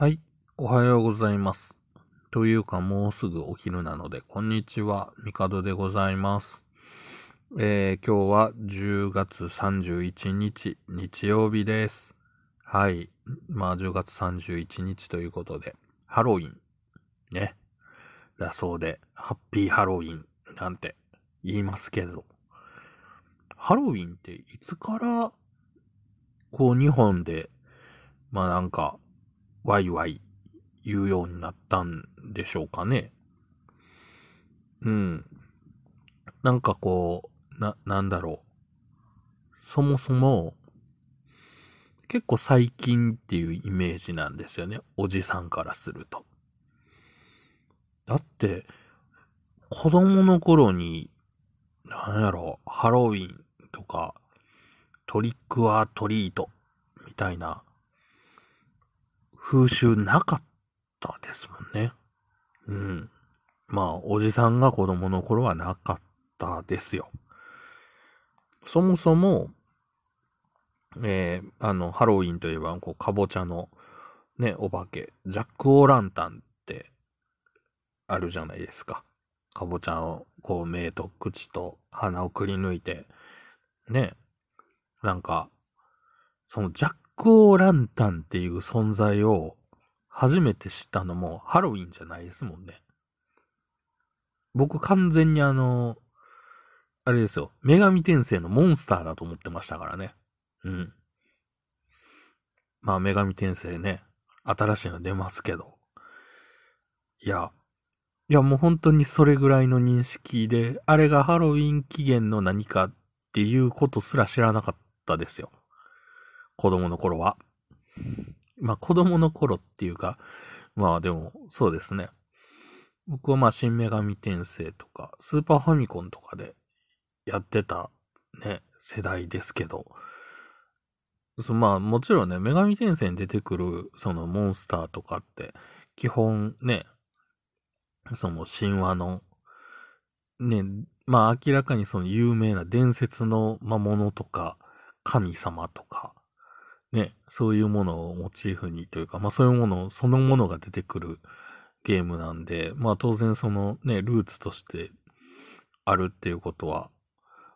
はい。おはようございます。というか、もうすぐお昼なので、こんにちは。ミカドでございます。えー、今日は10月31日、日曜日です。はい。まあ、10月31日ということで、ハロウィン。ね。だそうで、ハッピーハロウィンなんて言いますけど、ハロウィンっていつから、こう日本で、まあなんか、ワイワイ言うようになったんでしょうかね。うん。なんかこう、な、なんだろう。そもそも、結構最近っていうイメージなんですよね。おじさんからすると。だって、子供の頃に、なんやろ、ハロウィンとか、トリックはトリートみたいな風習なかったですもんね。うん。まあ、おじさんが子供の頃はなかったですよ。そもそも、えー、あの、ハロウィンといえば、こう、かぼちゃの、ね、お化け、ジャック・オー・ランタンって、あるじゃないですか。かぼちゃを、こう、目と口と鼻をくり抜いて、ね、なんか、そのジャック・オ・ランタンっていう存在を初めて知ったのもハロウィンじゃないですもんね。僕完全にあの、あれですよ、女神転生のモンスターだと思ってましたからね。うん。まあ女神転生ね、新しいの出ますけど。いや、いやもう本当にそれぐらいの認識で、あれがハロウィン起源の何かっていうことすら知らなかったですよ。子供の頃は。まあ子供の頃っていうか、まあでもそうですね。僕はまあ新女神転生とか、スーパーファミコンとかでやってたね、世代ですけど、そまあもちろんね、女神転生に出てくるそのモンスターとかって、基本ね、その神話の、ね、まあ明らかにその有名な伝説の魔物とか、神様とか、ね、そういうものをモチーフにというか、まあそういうもの、そのものが出てくるゲームなんで、まあ当然そのね、ルーツとしてあるっていうことは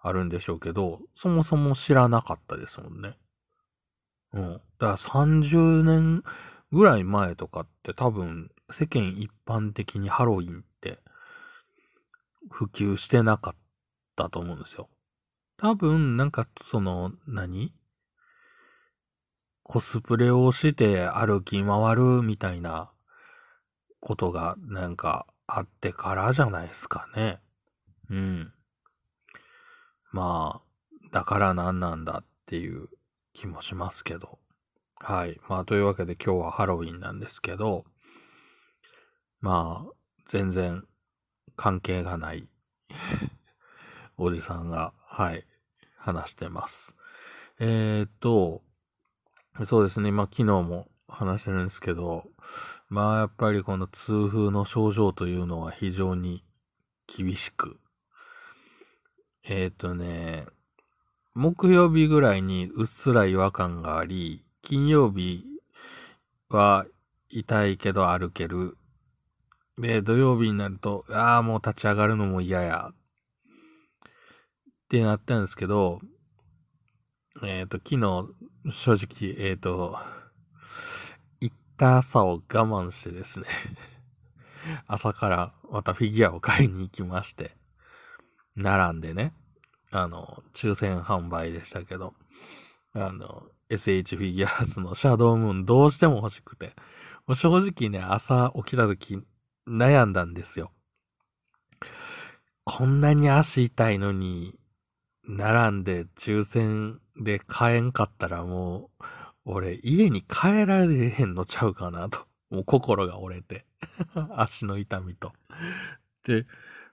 あるんでしょうけど、そもそも知らなかったですもんね。うん。だから30年ぐらい前とかって多分世間一般的にハロウィンって普及してなかったと思うんですよ。多分なんかその何？コスプレをして歩き回るみたいなことがなんかあってからじゃないですかね。うん。まあ、だから何なんだっていう気もしますけど。はい。まあ、というわけで今日はハロウィンなんですけど、まあ、全然関係がないおじさんが、はい、話してます。えー、っと、そうですね。まあ、昨日も話してるんですけど、まあ、やっぱりこの痛風の症状というのは非常に厳しく。えー、っとね、木曜日ぐらいにうっすら違和感があり、金曜日は痛いけど歩ける。で、土曜日になると、ああ、もう立ち上がるのも嫌や。ってなったんですけど、えっ、と、昨日、正直、えっ、と、行った朝を我慢してですね、朝からまたフィギュアを買いに行きまして、並んでね、あの、抽選販売でしたけど、あの、SH フィギュアーズのシャドウムーンどうしても欲しくて、もう正直ね、朝起きた時悩んだんですよ。こんなに足痛いのに、並んで抽選で買えんかったらもう、俺家に帰られへんのちゃうかなと。もう心が折れて。足の痛みと。で、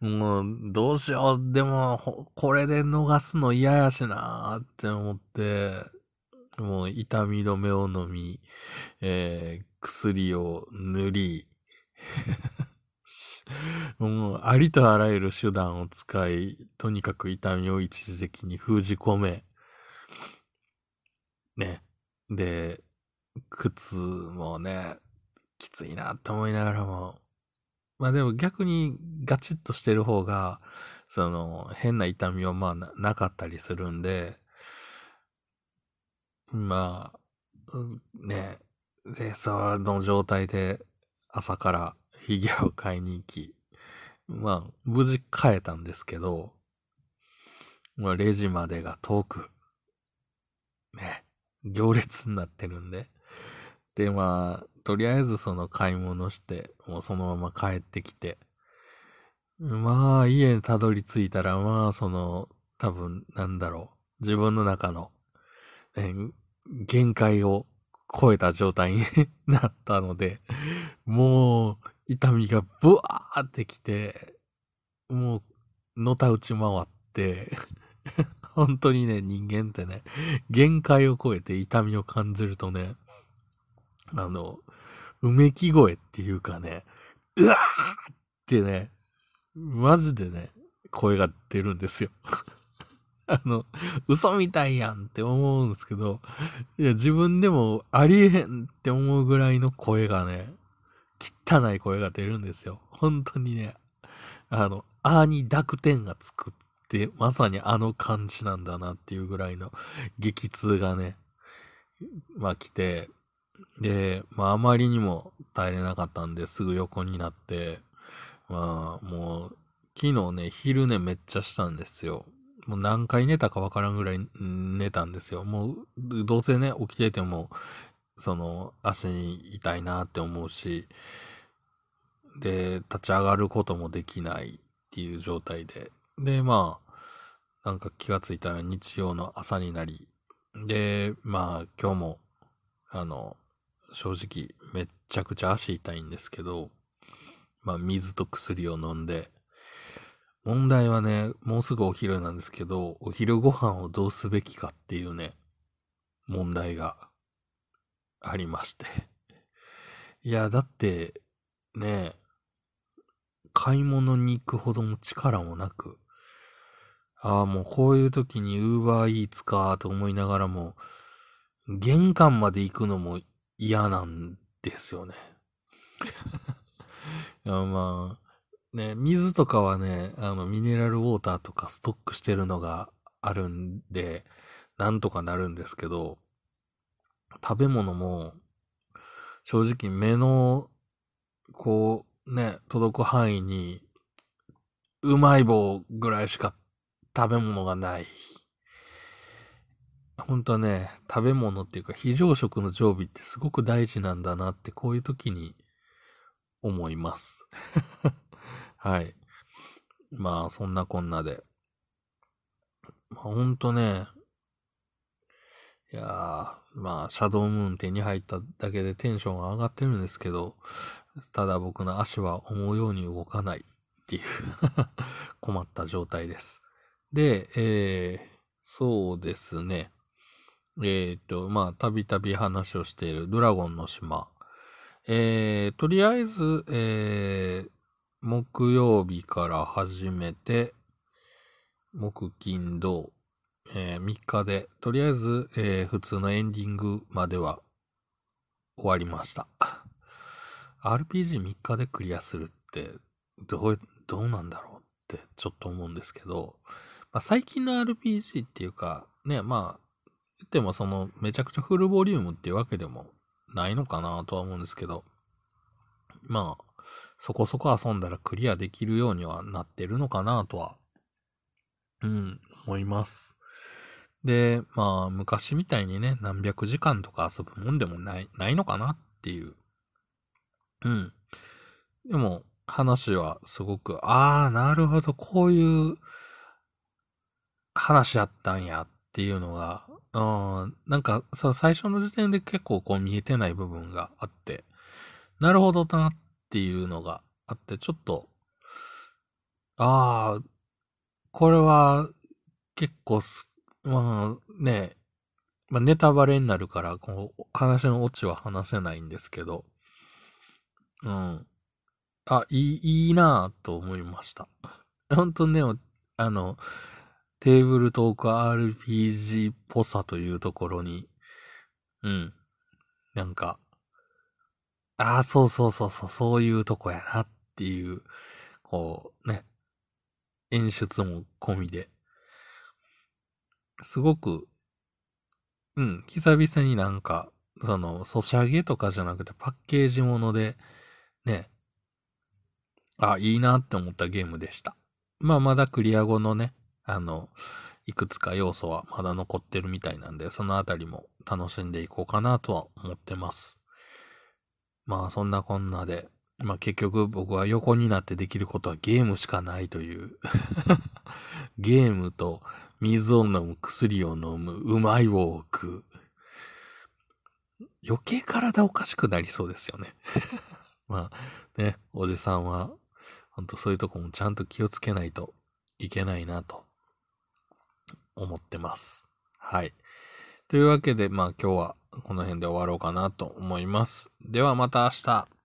もう、どうしよう。でも、これで逃すの嫌やしなーって思って、もう痛み止めを飲み、えー、薬を塗り、もう、ありとあらゆる手段を使い、とにかく痛みを一時的に封じ込め、ね。で、靴もね、きついなって思いながらも、まあでも逆にガチッとしてる方が、その変な痛みはまあななかったりするんで、まあ、ね、で、その状態で朝からフィギュアを買いに行き、まあ、無事買えたんですけど、まあ、レジまでが遠く、ね、行列になってるんで、で、まあ、とりあえずその買い物して、もうそのまま帰ってきて、まあ、家にたどり着いたら、まあ、その、多分、なんだろう、自分の中の、ね、限界を超えた状態に なったので、もう、痛みがブワーってきて、もう、のたうち回って 本当にね、人間ってね、限界を超えて痛みを感じるとね、あの、うめき声っていうかね、うわーってね、マジでね、声が出るんですよ あの、嘘みたいやんって思うんですけど、いや、自分でもありえへんって思うぐらいの声がね、汚い声が出るんですよ。本当にね、あの、あーに濁点がつくっ、まさにあの感じなんだなっていうぐらいの激痛がね、まあ来て、で、まああまりにも耐えれなかったんですぐ横になって、まあもう、昨日ね、昼寝めっちゃしたんですよ。もう何回寝たかわからんぐらい寝たんですよ。もう、どうせね、起きてても、その、足に痛いなって思うし、で、立ち上がることもできないっていう状態で。で、まあ、なんか気がついたら日曜の朝になり、で、まあ、今日も、あの、正直、めっちゃくちゃ足痛いんですけど、まあ、水と薬を飲んで、問題はね、もうすぐお昼なんですけど、お昼ご飯をどうすべきかっていうね、問題がありまして。いや、だって、ね、買い物に行くほどの力もなく、ああ、もうこういう時にウーバーイーツかと思いながらも、玄関まで行くのも嫌なんですよね。いやまあ、ね、水とかはね、あの、ミネラルウォーターとかストックしてるのがあるんで、なんとかなるんですけど、食べ物も、正直目の、こう、ね、届く範囲に、うまい棒ぐらいしか食べ物がない。本当はね、食べ物っていうか非常食の常備ってすごく大事なんだなってこういう時に思います。はい。まあ、そんなこんなで。まあ、ほんとね、いやー、まあ、シャドウムーン手に入っただけでテンションが上がってるんですけど、ただ僕の足は思うように動かないっていう 困った状態です。で、えー、そうですね。えっ、ー、と、まあ、たびたび話をしているドラゴンの島。えー、とりあえず、えー、木曜日から始めて、木、金、土、えー、3日で、とりあえず、えー、普通のエンディングまでは終わりました。RPG3 日でクリアするって、どう、どうなんだろうってちょっと思うんですけど、まあ、最近の RPG っていうか、ね、まあ、言ってもその、めちゃくちゃフルボリュームっていうわけでもないのかなとは思うんですけど、まあ、そこそこ遊んだらクリアできるようにはなってるのかなとは、うん、思います。で、まあ、昔みたいにね、何百時間とか遊ぶもんでもない、ないのかなっていう。うん。でも、話はすごく、ああ、なるほど、こういう話やったんやっていうのが、うん、なんか、さ、最初の時点で結構こう見えてない部分があって、なるほどなっていうのがあって、ちょっと、ああ、これは結構す、まあね、まあ、ネタバレになるから、この話のオチは話せないんですけど、うん。あ、いい、いいなぁと思いました。本当ね、あの、テーブルトーク RPG っぽさというところに、うん。なんか、ああ、そうそうそうそう、そういうとこやなっていう、こうね、演出も込みで、すごく、うん、久々になんか、その、ソシャゲとかじゃなくてパッケージもので、ね、あ、いいなって思ったゲームでした。まあ、まだクリア後のね、あの、いくつか要素はまだ残ってるみたいなんで、そのあたりも楽しんでいこうかなとは思ってます。まあ、そんなこんなで、まあ結局僕は横になってできることはゲームしかないという ゲームと水を飲む、薬を飲む、うまいを食う。余計体おかしくなりそうですよね まあね、おじさんは、ほんとそういうとこもちゃんと気をつけないといけないなと思ってます。はい。というわけで、まあ今日はこの辺で終わろうかなと思います。ではまた明日。